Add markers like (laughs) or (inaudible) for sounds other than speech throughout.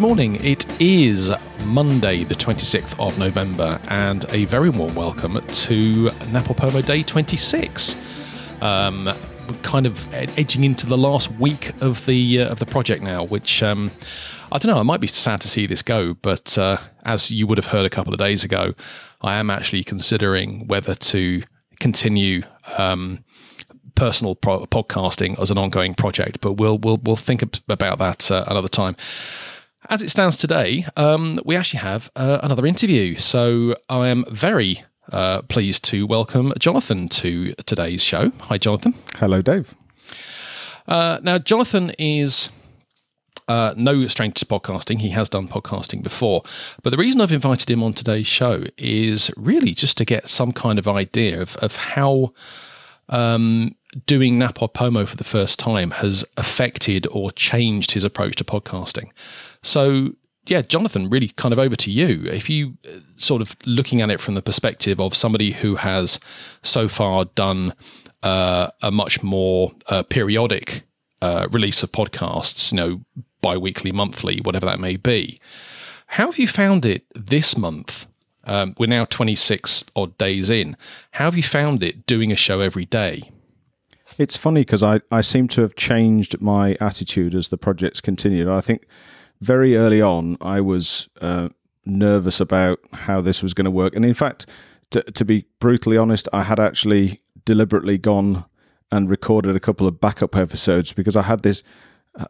Good morning. It is Monday, the 26th of November, and a very warm welcome to NaPodPoMo Day 26. Um, we're kind of edging into the last week of the uh, of the project now, which um, I don't know. I might be sad to see this go, but uh, as you would have heard a couple of days ago, I am actually considering whether to continue. Um, personal pro- podcasting as an ongoing project, but we'll we'll we'll think about that uh, another time. As it stands today, um, we actually have uh, another interview. So I am very uh, pleased to welcome Jonathan to today's show. Hi, Jonathan. Hello, Dave. Uh, now, Jonathan is. Uh, no stranger to podcasting. He has done podcasting before. But the reason I've invited him on today's show is really just to get some kind of idea of, of how um, doing NaPodPoMo for the first time has affected or changed his approach to podcasting. So, yeah, Jonathan, really kind of over to you. If you uh, sort of looking at it from the perspective of somebody who has so far done uh, a much more uh, periodic uh, release of podcasts, you know, bi weekly, monthly, whatever that may be, how have you found it this month? Um, we're now 26 odd days in. How have you found it doing a show every day? It's funny because I, I seem to have changed my attitude as the project's continued. I think very early on, I was uh, nervous about how this was going to work. And in fact, to, to be brutally honest, I had actually deliberately gone and recorded a couple of backup episodes because I had this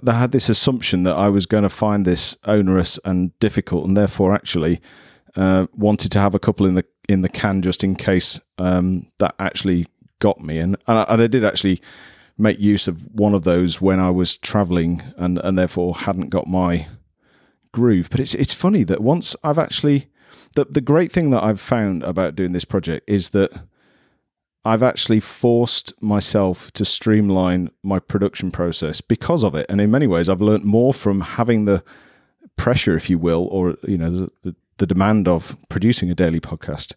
I had this assumption that I was going to find this onerous and difficult, and therefore actually uh, wanted to have a couple in the in the can just in case um, that actually got me. And and I, and I, did actually make use of one of those when I was traveling, and and therefore hadn't got my groove. But it's it's funny that once I've actually the the great thing that I've found about doing this project is that I've actually forced myself to streamline my production process because of it. And in many ways I've learned more from having the pressure, if you will, or you know, the, the, the demand of producing a daily podcast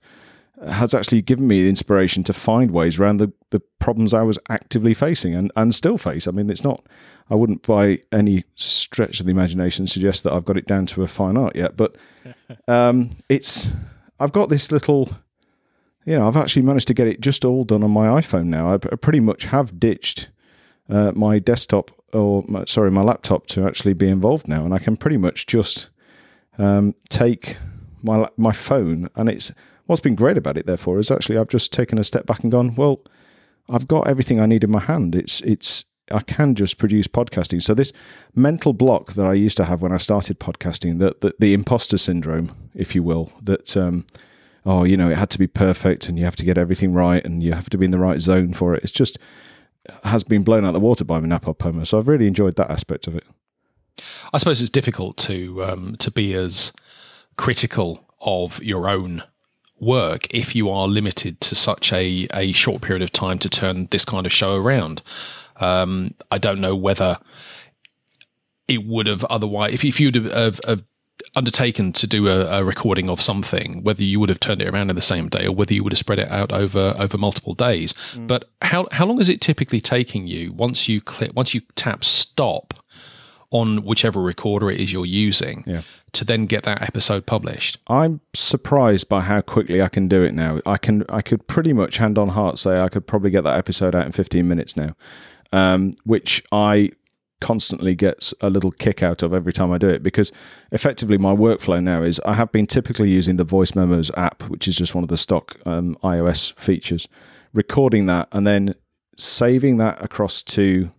has actually given me the inspiration to find ways around the, the problems I was actively facing and, and still face. I mean, it's not, I wouldn't by any stretch of the imagination suggest that I've got it down to a fine art yet, but (laughs) um, it's, I've got this little, you know, I've actually managed to get it just all done on my iPhone now. I, pretty much have ditched uh, my desktop or, my, sorry, my laptop to actually be involved now. And I can pretty much just um, take my, my phone and it's, what's been great about it, therefore, is actually I've just taken a step back and gone, well, I've got everything I need in my hand. It's it's I can just produce podcasting. So this mental block that I used to have when I started podcasting, that the, the, imposter syndrome, if you will, that um, oh, you know, it had to be perfect and you have to get everything right and you have to be in the right zone for it. It's just has been blown out the water by NaPodPoMo. So I've really enjoyed that aspect of it. I suppose it's difficult to um, to be as critical of your own work if you are limited to such a, a short period of time to turn this kind of show around. Um, I don't know whether it would have otherwise, if, if you'd have, have, have undertaken to do a, a, recording of something, whether you would have turned it around in the same day or whether you would have spread it out over over multiple days. Mm. But how how long is it typically taking you once you click once you tap stop on whichever recorder it is you're using yeah. to then get that episode published. I'm surprised by how quickly I can do it now. I can I could pretty much hand on heart say I could probably get that episode out in 15 minutes now, um, which I constantly gets a little kick out of every time I do it because effectively my workflow now is I have been typically using the Voice Memos app, which is just one of the stock um, iOS features, recording that and then saving that across to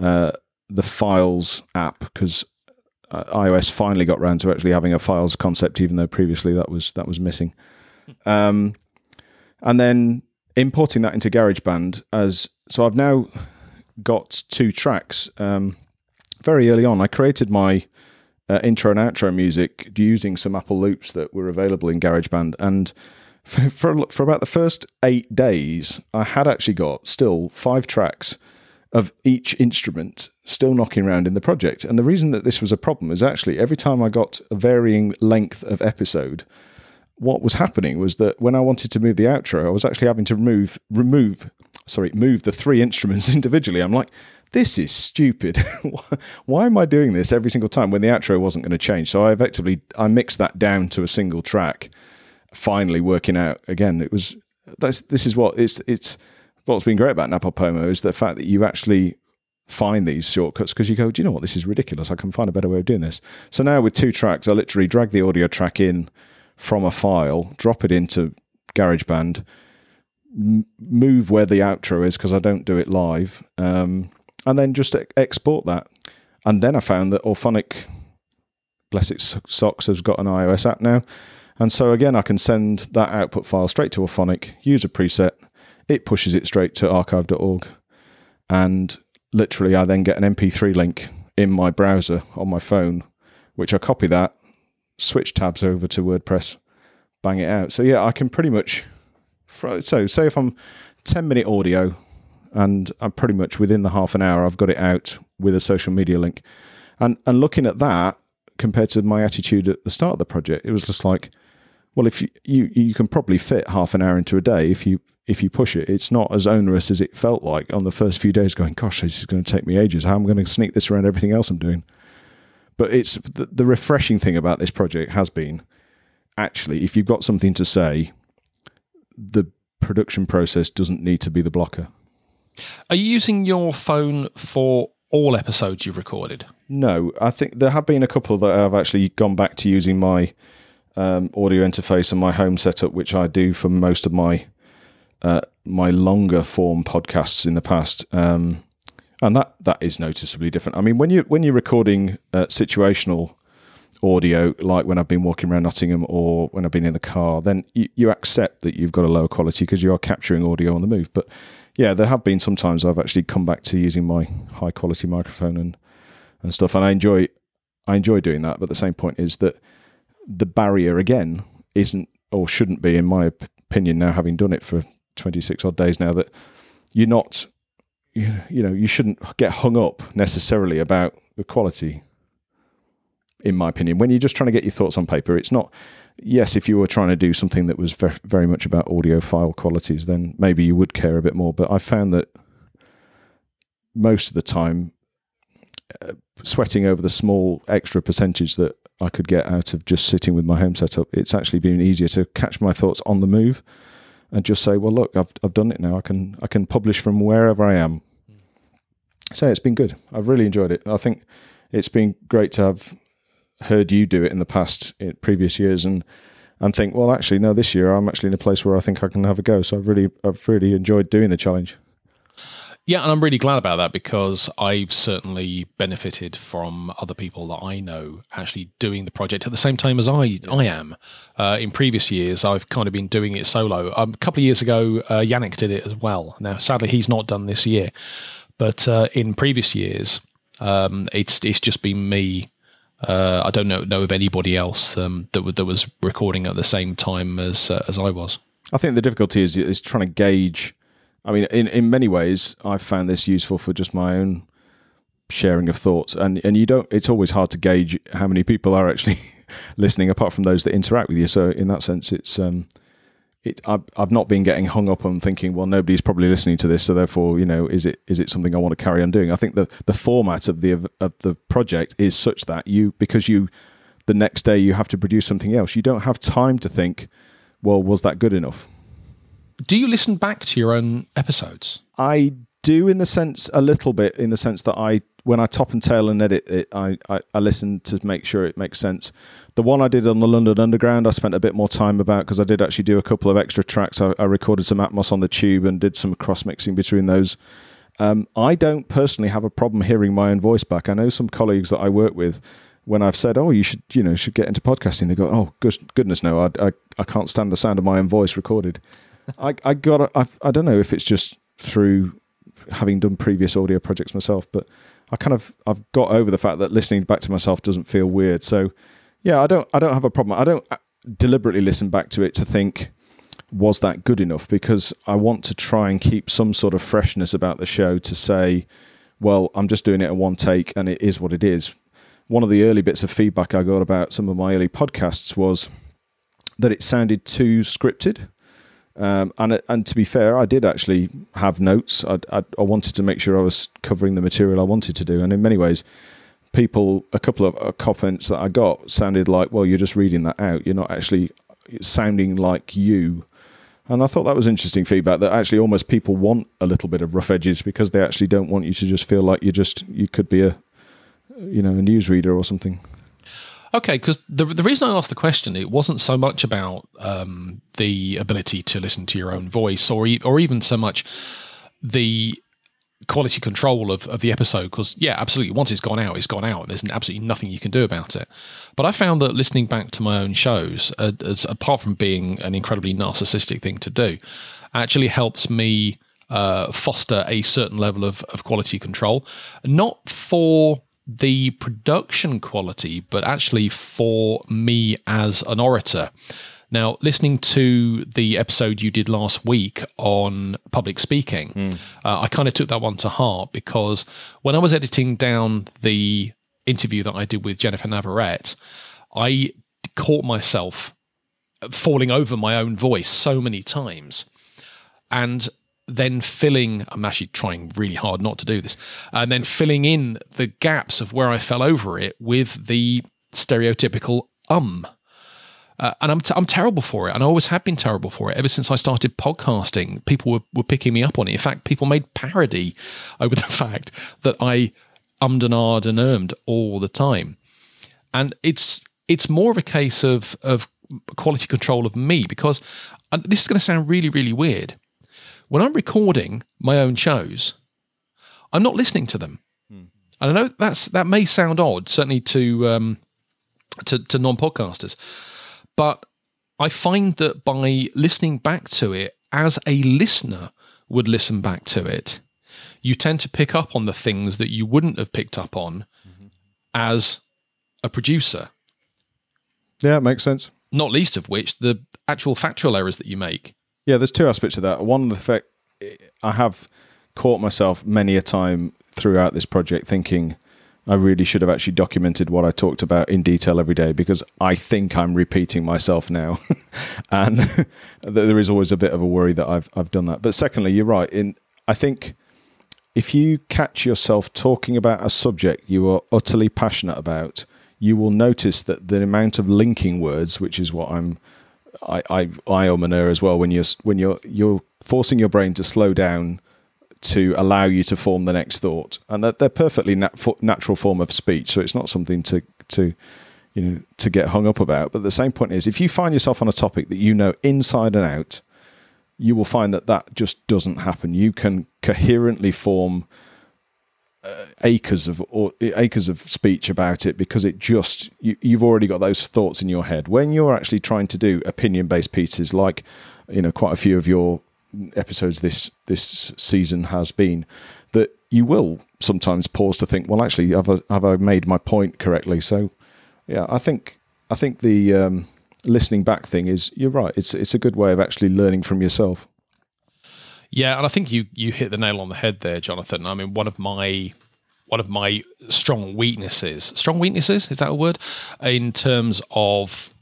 uh, the Files app because uh, iOS finally got around to actually having a files concept, even though previously that was that was missing. Um, and then importing that into GarageBand as so I've now got two tracks. Um, very early on, I created my uh, intro and outro music using some Apple loops that were available in GarageBand, and for, (laughs) for, for about the first eight days, I had actually got still five tracks of each instrument still knocking around in the project. And the reason that this was a problem is actually every time I got a varying length of episode, what was happening was that when I wanted to move the outro, I was actually having to remove remove sorry, move the three (laughs) instruments individually. I'm like, this is stupid. (laughs) Why am I doing this every single time when the outro wasn't going to change? So I effectively I mixed that down to a single track. Finally, working out again, it was that's this is what it's it's what's been great about NaPoWo is the fact that you actually find these shortcuts because you go, do you know what? This is ridiculous. I can find a better way of doing this. So now with two tracks, I literally drag the audio track in from a file, drop it into GarageBand, m- move where the outro is because I don't do it live, um, and then just export that. And then I found that Auphonic, bless its socks, has got an iOS app now. And so again, I can send that output file straight to Auphonic, use a preset, it pushes it straight to archive.org. And literally, I then get an MP3 link in my browser on my phone, which I copy that, switch tabs over to WordPress, bang it out. So yeah, I can pretty much. So say if I'm 10 minute audio and I'm pretty much within the half an hour, I've got it out with a social media link. And, and looking at that compared to my attitude at the start of the project, it was just like, well, if you, you, you can probably fit half an hour into a day if you if you push it. It's not as onerous as it felt like on the first few days. Going, gosh, this is going to take me ages. How am I going to sneak this around everything else I'm doing? But it's the, the refreshing thing about this project has been actually if you've got something to say, the production process doesn't need to be the blocker. Are you using your phone for all episodes you've recorded? No, I think there have been a couple that I've actually gone back to using my um, audio interface and my home setup, which I do for most of my uh, my longer form podcasts in the past. Um, and that that is noticeably different. I mean, when you when you're recording uh, situational audio, like when I've been walking around Nottingham or when I've been in the car, then you, you accept that you've got a lower quality because you are capturing audio on the move. But yeah, there have been some times I've actually come back to using my high quality microphone and and stuff, and I enjoy I enjoy doing that. But the same point is that the barrier again isn't or shouldn't be, in my opinion, now having done it for 26 odd days now, that you're not you, you know you shouldn't get hung up necessarily about the quality in my opinion. When you're just trying to get your thoughts on paper it's not yes if you were trying to do something that was very, much about audio file qualities then maybe you would care a bit more. But i found that most of the time uh, sweating over the small extra percentage that i could get out of just sitting with my home setup it's actually been easier to catch my thoughts on the move and just say, well, look, I've I've done it now. I can I can publish from wherever I am. Hmm. So it's been good. I've really enjoyed it. I think it's been great to have heard you do it in the past, in previous years, and and think, well, actually, no, this year I'm actually in a place where I think I can have a go. So I've really I've really enjoyed doing the challenge. Yeah, and I'm really glad about that because I've certainly benefited from other people that I know actually doing the project at the same time as I. I am. Uh, in previous years, I've kind of been doing it solo. Um, a couple of years ago, uh, Yannick did it as well. Now, sadly, he's not done this year, but uh, in previous years, um, it's it's just been me. Uh, I don't know know of anybody else um, that that was recording at the same time as uh, as I was. I think the difficulty is is trying to gauge I mean, in, in many ways, I've found this useful for just my own sharing of thoughts. And and you don't. It's always hard to gauge how many people are actually (laughs) listening, apart from those that interact with you. So in that sense, it's um, it. I've, I've not been getting hung up on thinking, well, nobody's probably listening to this, so therefore, you know, is it is it something I want to carry on doing? I think the the format of the of the project is such that you because you the next day you have to produce something else. You don't have time to think, well, was that good enough? Do you listen back to your own episodes? I do, in the sense a little bit, in the sense that I when I top and tail and edit it, I, I, I listen to make sure it makes sense. The one I did on the London Underground, I spent a bit more time about because I did actually do a couple of extra tracks. I, I recorded some Atmos on the tube and did some cross mixing between those. Um, I don't personally have a problem hearing my own voice back. I know some colleagues that I work with when I've said, "Oh, you should, you know, should get into podcasting," they go, "Oh, goodness, no, I, I, I can't stand the sound of my own voice recorded." I, I got, I, I don't know if it's just through having done previous audio projects myself, but I kind of, I've got over the fact that listening back to myself doesn't feel weird. So, yeah, I don't, I don't have a problem. I don't uh, deliberately listen back to it to think, was that good enough? Because I want to try and keep some sort of freshness about the show to say, well, I'm just doing it in one take and it is what it is. One of the early bits of feedback I got about some of my early podcasts was that it sounded too scripted Um, and and to be fair, I did actually have notes. I, I, I wanted to make sure I was covering the material I wanted to do, and in many ways, people, a couple of uh, comments that I got sounded like, well, you're just reading that out. You're not actually sounding like you. And I thought that was interesting feedback that actually almost people want a little bit of rough edges because they actually don't want you to just feel like you just you could be a you know a newsreader or something. Okay, because the the reason I asked the question, it wasn't so much about um, the ability to listen to your own voice, or e- or even so much the quality control of, of the episode. Because yeah, absolutely, once it's gone out, it's gone out, and there's absolutely nothing you can do about it. But I found that listening back to my own shows, uh, as, apart from being an incredibly narcissistic thing to do, actually helps me uh, foster a certain level of, of quality control, not for the production quality, but actually for me as an orator. Now, listening to the episode you did last week on public speaking, mm. uh, I kind of took that one to heart because when I was editing down the interview that I did with Jennifer Navarrete, I caught myself falling over my own voice so many times. And then filling, I'm actually trying really hard not to do this, and then filling in the gaps of where I fell over it with the stereotypical um. Uh, and I'm, t- I'm terrible for it. And I always have been terrible for it. Ever since I started podcasting, people were, were picking me up on it. In fact, people made parody over (laughs) the fact that I ummed and ahed and ermed all the time. And it's it's more of a case of, of quality control of me because this is going to sound really, really weird when I'm recording my own shows, I'm not listening to them. Hmm. And I know that's that may sound odd, certainly to um, to, to non podcasters, but I find that by listening back to it as a listener would listen back to it, you tend to pick up on the things that you wouldn't have picked up on mm-hmm. as a producer. Yeah, it makes sense. Not least of which the actual factual errors that you make. Yeah, there's two aspects of that. One, the fact I have caught myself many a time throughout this project thinking I really should have actually documented what I talked about in detail every day because I think I'm repeating myself now, (laughs) and (laughs) there is always a bit of a worry that I've I've done that. But secondly, you're right. In I think if you catch yourself talking about a subject you are utterly passionate about, you will notice that the amount of linking words, which is what I'm I I I error as well when you're when you're you're forcing your brain to slow down to allow you to form the next thought, and that they're perfectly nat- natural form of speech. So it's not something to to you know to get hung up about. But the same point is, if you find yourself on a topic that you know inside and out, you will find that that just doesn't happen. You can coherently form uh, acres of or acres of speech about it because it just you, you've already got those thoughts in your head. When you're actually trying to do opinion based pieces like you know quite a few of your episodes this this season has been that you will sometimes pause to think well actually have I, have I made my point correctly? So yeah I think I think the um, listening back thing is you're right. It's it's a good way of actually learning from yourself yeah, and I think you you hit the nail on the head there, Jonathan. I mean, one of my one of my strong weaknesses, strong weaknesses, is that a word? In terms of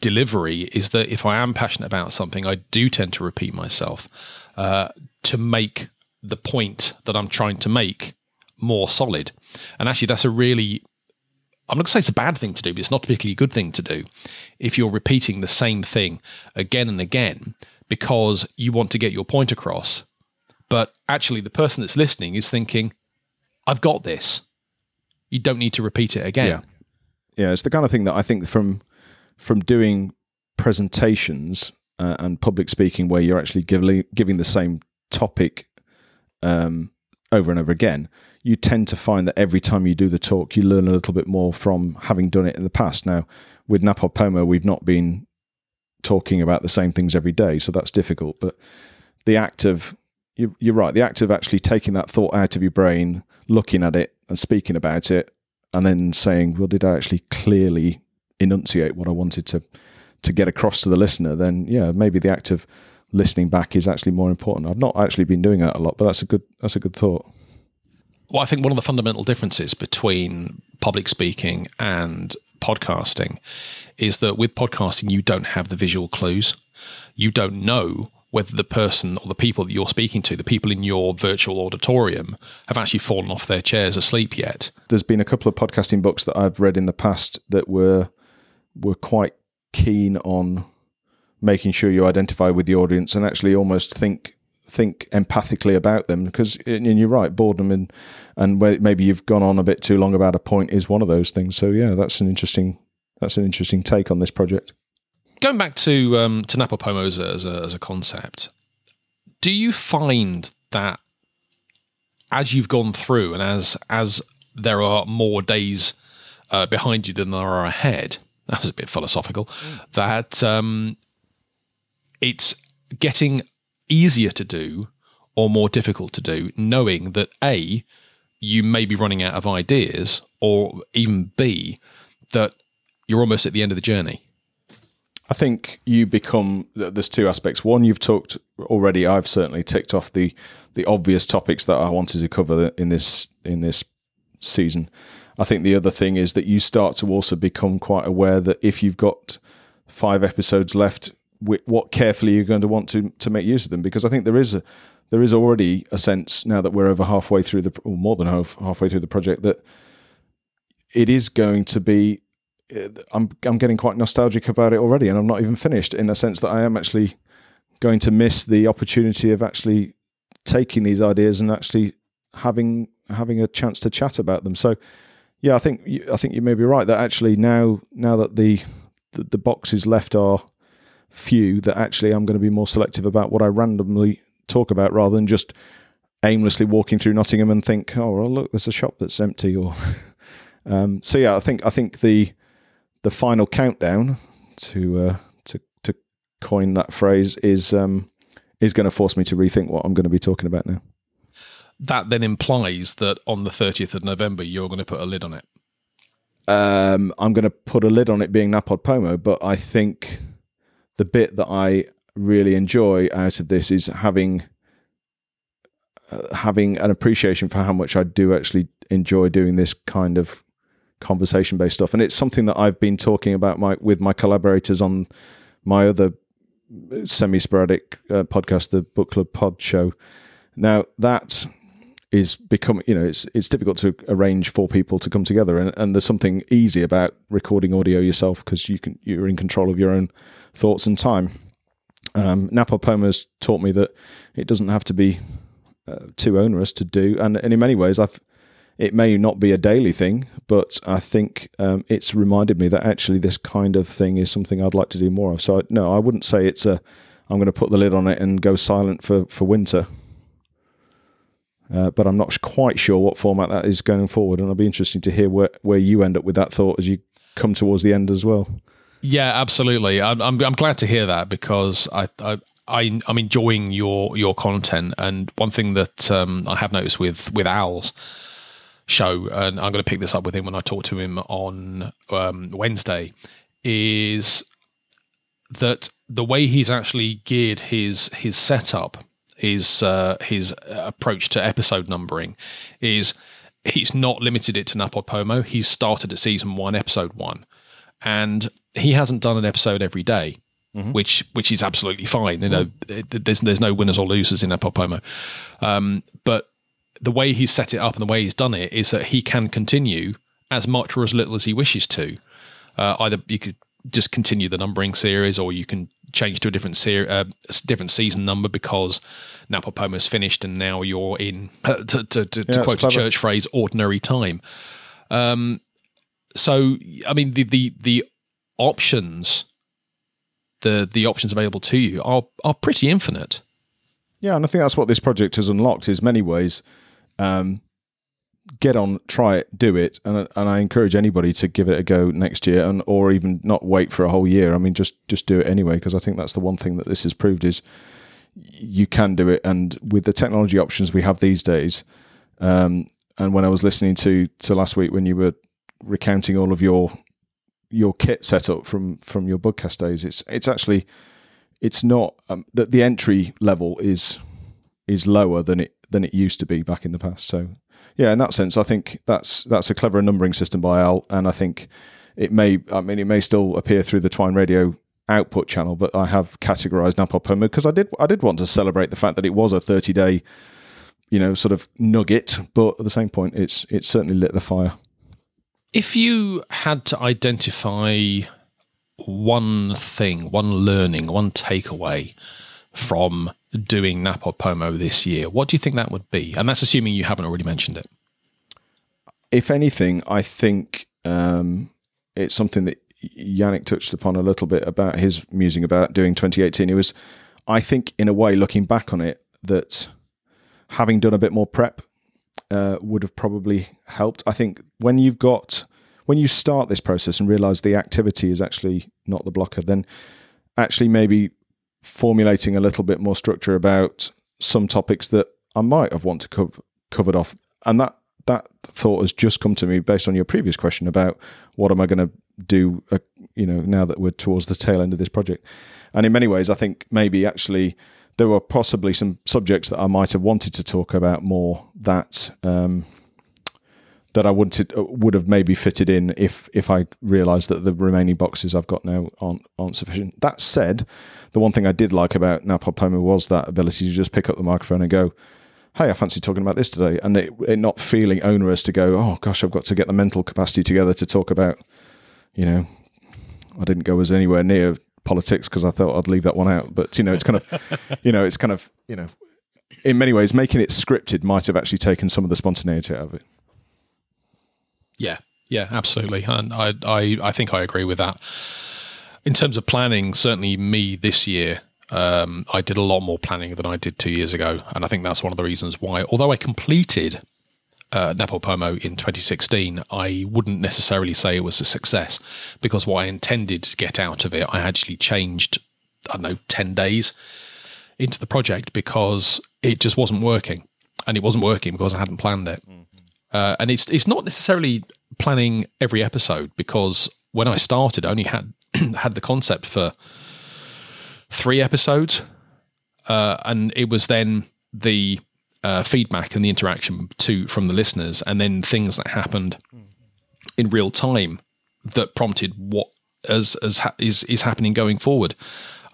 delivery, is that if I am passionate about something, I do tend to repeat myself uh, to make the point that I'm trying to make more solid. And actually, that's a really I'm not going to say it's a bad thing to do, but it's not a particularly good thing to do if you're repeating the same thing again and again because you want to get your point across. But actually, the person that's listening is thinking, I've got this. You don't need to repeat it again. Yeah. Yeah, it's the kind of thing that I think from from doing presentations uh, and public speaking where you're actually giving giving the same topic um, over and over again, you tend to find that every time you do the talk, you learn a little bit more from having done it in the past. Now, with NaPodPoMo, we've not been talking about the same things every day, so that's difficult. But the act of you, you're right, the act of actually taking that thought out of your brain, looking at it and speaking about it, and then saying, "Well, did I actually clearly enunciate what I wanted to to get across to the listener?" Then, yeah, maybe the act of listening back is actually more important. I've not actually been doing that a lot, but that's a good that's a good thought. Well, I think one of the fundamental differences between public speaking and podcasting is that with podcasting, you don't have the visual clues. You don't know whether the person or the people that you're speaking to, the people in your virtual auditorium, have actually fallen off their chairs asleep yet. There's been a couple of podcasting books that I've read in the past that were were quite keen on making sure you identify with the audience and actually almost think think empathically about them because and you're right boredom and and maybe you've gone on a bit too long about a point is one of those things so yeah that's an interesting that's an interesting take on this project going back to um, to NaPodPoMo as a, as a, as a concept do you find that as you've gone through and as as there are more days uh, behind you than there are ahead (laughs) that was a bit philosophical mm. that um, it's getting easier to do or more difficult to do, knowing that A, you may be running out of ideas, or even B, that you're almost at the end of the journey? I think you become. There's two aspects. One, you've talked already. I've certainly ticked off the the obvious topics that I wanted to cover in this in this season. I think the other thing is that you start to also become quite aware that if you've got five episodes left, what carefully you're going to want to to make use of them because I think there is a there is already a sense now that we're over halfway through the or more than half, halfway through the project that it is going to be uh, I'm I'm getting quite nostalgic about it already and I'm not even finished in the sense that I am actually going to miss the opportunity of actually taking these ideas and actually having having a chance to chat about them. So yeah I think I think you may be right that actually now now that the the, the boxes left are few that actually I'm going to be more selective about what I randomly talk about rather than just aimlessly walking through Nottingham and think, oh well, look, there's a shop that's empty. Or (laughs) um, so yeah, I think I think the the final countdown to uh, to to coin that phrase is um, is going to force me to rethink what I'm going to be talking about now. That then implies that on the 30th of November, you're going to put a lid on it. Um, I'm going to put a lid on it being NaPodPoMo, but I think the bit that I really enjoy out of this is having uh, having an appreciation for how much I do actually enjoy doing this kind of conversation based stuff, and it's something that I've been talking about my with my collaborators on my other semi sporadic uh, podcast, the Book Club Pod Show. Now that is becoming you know it's it's difficult to arrange for people to come together and, and there's something easy about recording audio yourself because you can you're in control of your own thoughts and time. Um, NaPodPoMo's taught me that it doesn't have to be uh, too onerous to do, and, and in many ways, I've it may not be a daily thing, but I think um, it's reminded me that actually this kind of thing is something I'd like to do more of. So no, I wouldn't say it's a I'm going to put the lid on it and go silent for for winter. Uh, but I'm not quite sure what format that is going forward, and it'll be interesting to hear where, where you end up with that thought as you come towards the end as well. Yeah, absolutely. I'm, I'm, I'm glad to hear that because I, I I, am enjoying your your content, and one thing that um, I have noticed with with Al's show, and I'm going to pick this up with him when I talk to him on um, Wednesday, is that the way he's actually geared his his setup, his uh, his approach to episode numbering, is he's not limited it to NaPodPoMo. He's started at season one, episode one and he hasn't done an episode every day, mm-hmm. which which is absolutely fine. You know, mm. there's there's no winners or losers in NaPodPoMo, um, but the way he's set it up and the way he's done it is that he can continue as much or as little as he wishes to. Uh, either you could just continue the numbering series, or you can change to a different ser- uh, different season number because NaPodPoMo is finished and now you're in uh, to, to, to, yeah, to quote a church phrase ordinary time. Um, so I mean the the the options the the options available to you are are pretty infinite. Yeah, and I think that's what this project has unlocked. Is many ways, um, get on, try it, do it, and and I encourage anybody to give it a go next year, and or even not wait for a whole year. I mean, just just do it anyway because I think that's the one thing that this has proved is you can do it, and with the technology options we have these days. Um, and when I was listening to to last week when you were recounting all of your your kit setup from from your podcast days. It's it's actually it's not um, that the entry level is is lower than it than it used to be back in the past. So yeah, in that sense, I think that's that's a clever numbering system by Al, and I think it may I mean it may still appear through the Twine Radio output channel, but I have categorized NaPodPoMo because I did I did want to celebrate the fact that it was a 30 day, you know, sort of nugget. But at the same point, it's it certainly lit the fire. If you had to identify one thing, one learning, one takeaway from doing NaPodPoMo this year, what do you think that would be? And that's assuming you haven't already mentioned it. If anything, I think um, it's something that Yannick touched upon a little bit about his musing about doing 2018. It was, I think, in a way, looking back on it, that having done a bit more prep uh, would have probably helped. I think when you've got when you start this process and realize the activity is actually not the blocker, then actually maybe formulating a little bit more structure about some topics that I might have want to co- covered off, and that that thought has just come to me based on your previous question about what am I going to do, uh, you know, now that we're towards the tail end of this project. And in many ways, I think maybe actually there were possibly some subjects that I might have wanted to talk about more that um, that I wanted uh, would have maybe fitted in if if I realised that the remaining boxes I've got now aren't aren't sufficient. That said, the one thing I did like about NaPodPoMo was that ability to just pick up the microphone and go, "Hey, I fancy talking about this today," and it, it not feeling onerous to go, "Oh gosh, I've got to get the mental capacity together to talk about," you know, I didn't go as anywhere near politics because I thought I'd leave that one out. But you know, it's kind of, (laughs) you know, it's kind of, you know, in many ways, making it scripted might have actually taken some of the spontaneity out of it. Yeah, yeah, absolutely, and I, I, I think I agree with that. In terms of planning, certainly me this year, um, I did a lot more planning than I did two years ago, and I think that's one of the reasons why. Although I completed uh, NaPodPoMo in 2016, I wouldn't necessarily say it was a success because what I intended to get out of it, I actually changed, I don't know, 10 days into the project because it just wasn't working. And it wasn't working because I hadn't planned it. Mm-hmm. Uh, and it's it's not necessarily planning every episode because when I started, I only had (clears throat) had the concept for three episodes, uh, and it was then the uh, feedback and the interaction to from the listeners, and then things that happened in real time that prompted what as as ha- is is happening going forward.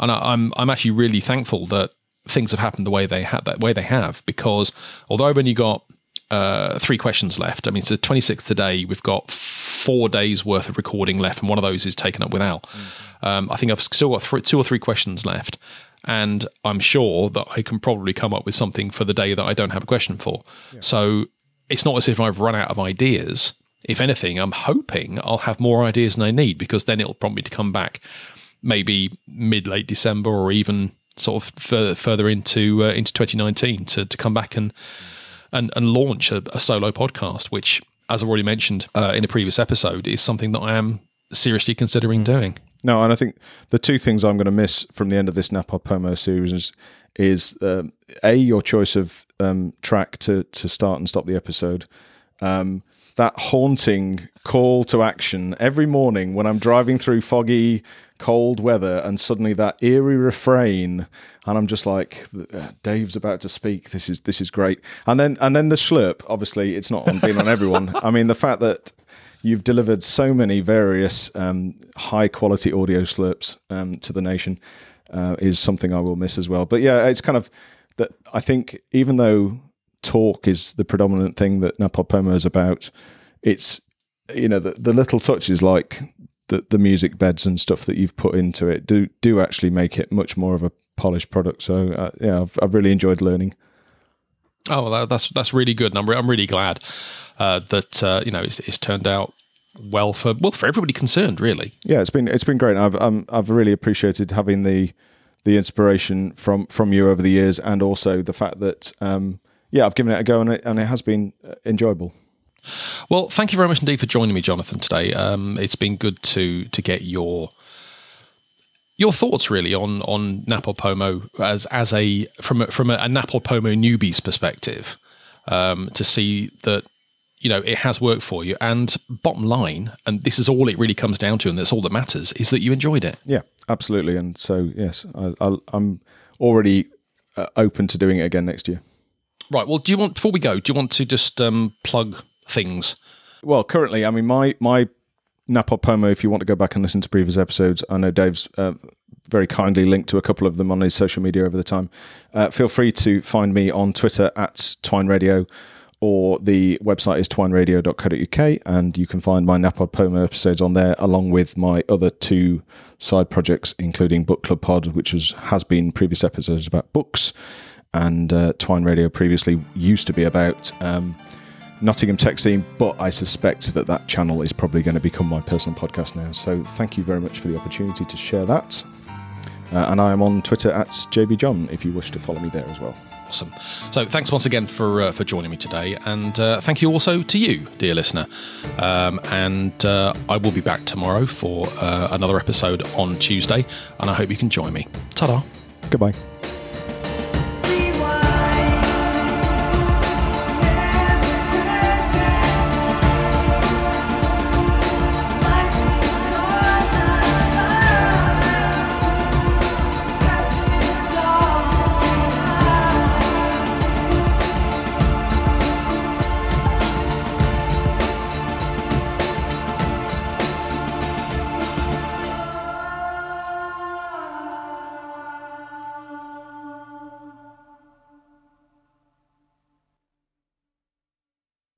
And I, I'm I'm actually really thankful that things have happened the way they had that way they have because although I've only got uh, three questions left. I mean, it's the 26th today. We've got four days worth of recording left, and one of those is taken up with Al. Mm-hmm. Um, I think I've still got th- two or three questions left, and I'm sure that I can probably come up with something for the day that I don't have a question for. Yeah. So it's not as if I've run out of ideas. If anything, I'm hoping I'll have more ideas than I need because then it'll prompt me to come back maybe mid late December or even sort of further further into uh, into 2019 to to come back and and, and launch a, a solo podcast, which, as I've already mentioned uh, in a previous episode, is something that I am seriously considering mm. doing. No, and I think the two things I'm going to miss from the end of this NaPodPoMo series is, is um, a your choice of um, track to to start and stop the episode. Um, that haunting call to action every morning when I'm driving through foggy cold weather and suddenly that eerie refrain and I'm just like Dave's about to speak. This is this is great. And then and then the slurp obviously it's not on being on everyone. (laughs) I mean the fact that you've delivered so many various um, high quality audio slurps um, to the nation uh, is something I will miss as well but yeah it's kind of that I think even though talk is the predominant thing that NaPodPoMo is about it's you know the, the little touches like the the music beds and stuff that you've put into it do do actually make it much more of a polished product. So uh, yeah, I've, I've really enjoyed learning. Oh, well, that's that's really good, and I'm, re- I'm really glad uh, that uh, you know it's, it's, turned out well for well for everybody concerned. Really, yeah, it's been it's been great. I've um, I've really appreciated having the the inspiration from from you over the years, and also the fact that um, yeah, I've given it a go, and it, and it has been uh, enjoyable. Well, thank you very much indeed for joining me, Jonathan. Today, um, it's been good to to get your your thoughts really on on NaPodPoMo as as a from a, from a, a NaPodPoMo newbie's perspective um, to see that you know it has worked for you. And bottom line and this is all it really comes down to and that's all that matters is that you enjoyed it. Yeah absolutely. And so yes I, am already uh, open to doing it again next year. Right well do you want before we go do you want to just um, plug things? Well, currently, I mean, my my NaPodPoMo, if you want to go back and listen to previous episodes, I know Dave's uh, very kindly linked to a couple of them on his social media over the time. Uh, feel free to find me on Twitter at Twine Radio or the website is twineradio.co.uk and you can find my NaPodPoMo episodes on there along with my other two side projects including Book Club Pod which was has been previous episodes about books and uh, Twine Radio previously used to be about um, Nottingham tech scene but I suspect that that channel is probably going to become my personal podcast now. So thank you very much for the opportunity to share that uh, and I am on Twitter at JBJohn if you wish to follow me there as well. Awesome. So thanks once again for uh, for joining me today, and uh, thank you also to you, dear listener. Um, and uh, I will be back tomorrow for uh, another episode on Tuesday, and I hope you can join me. Ta-da. Goodbye.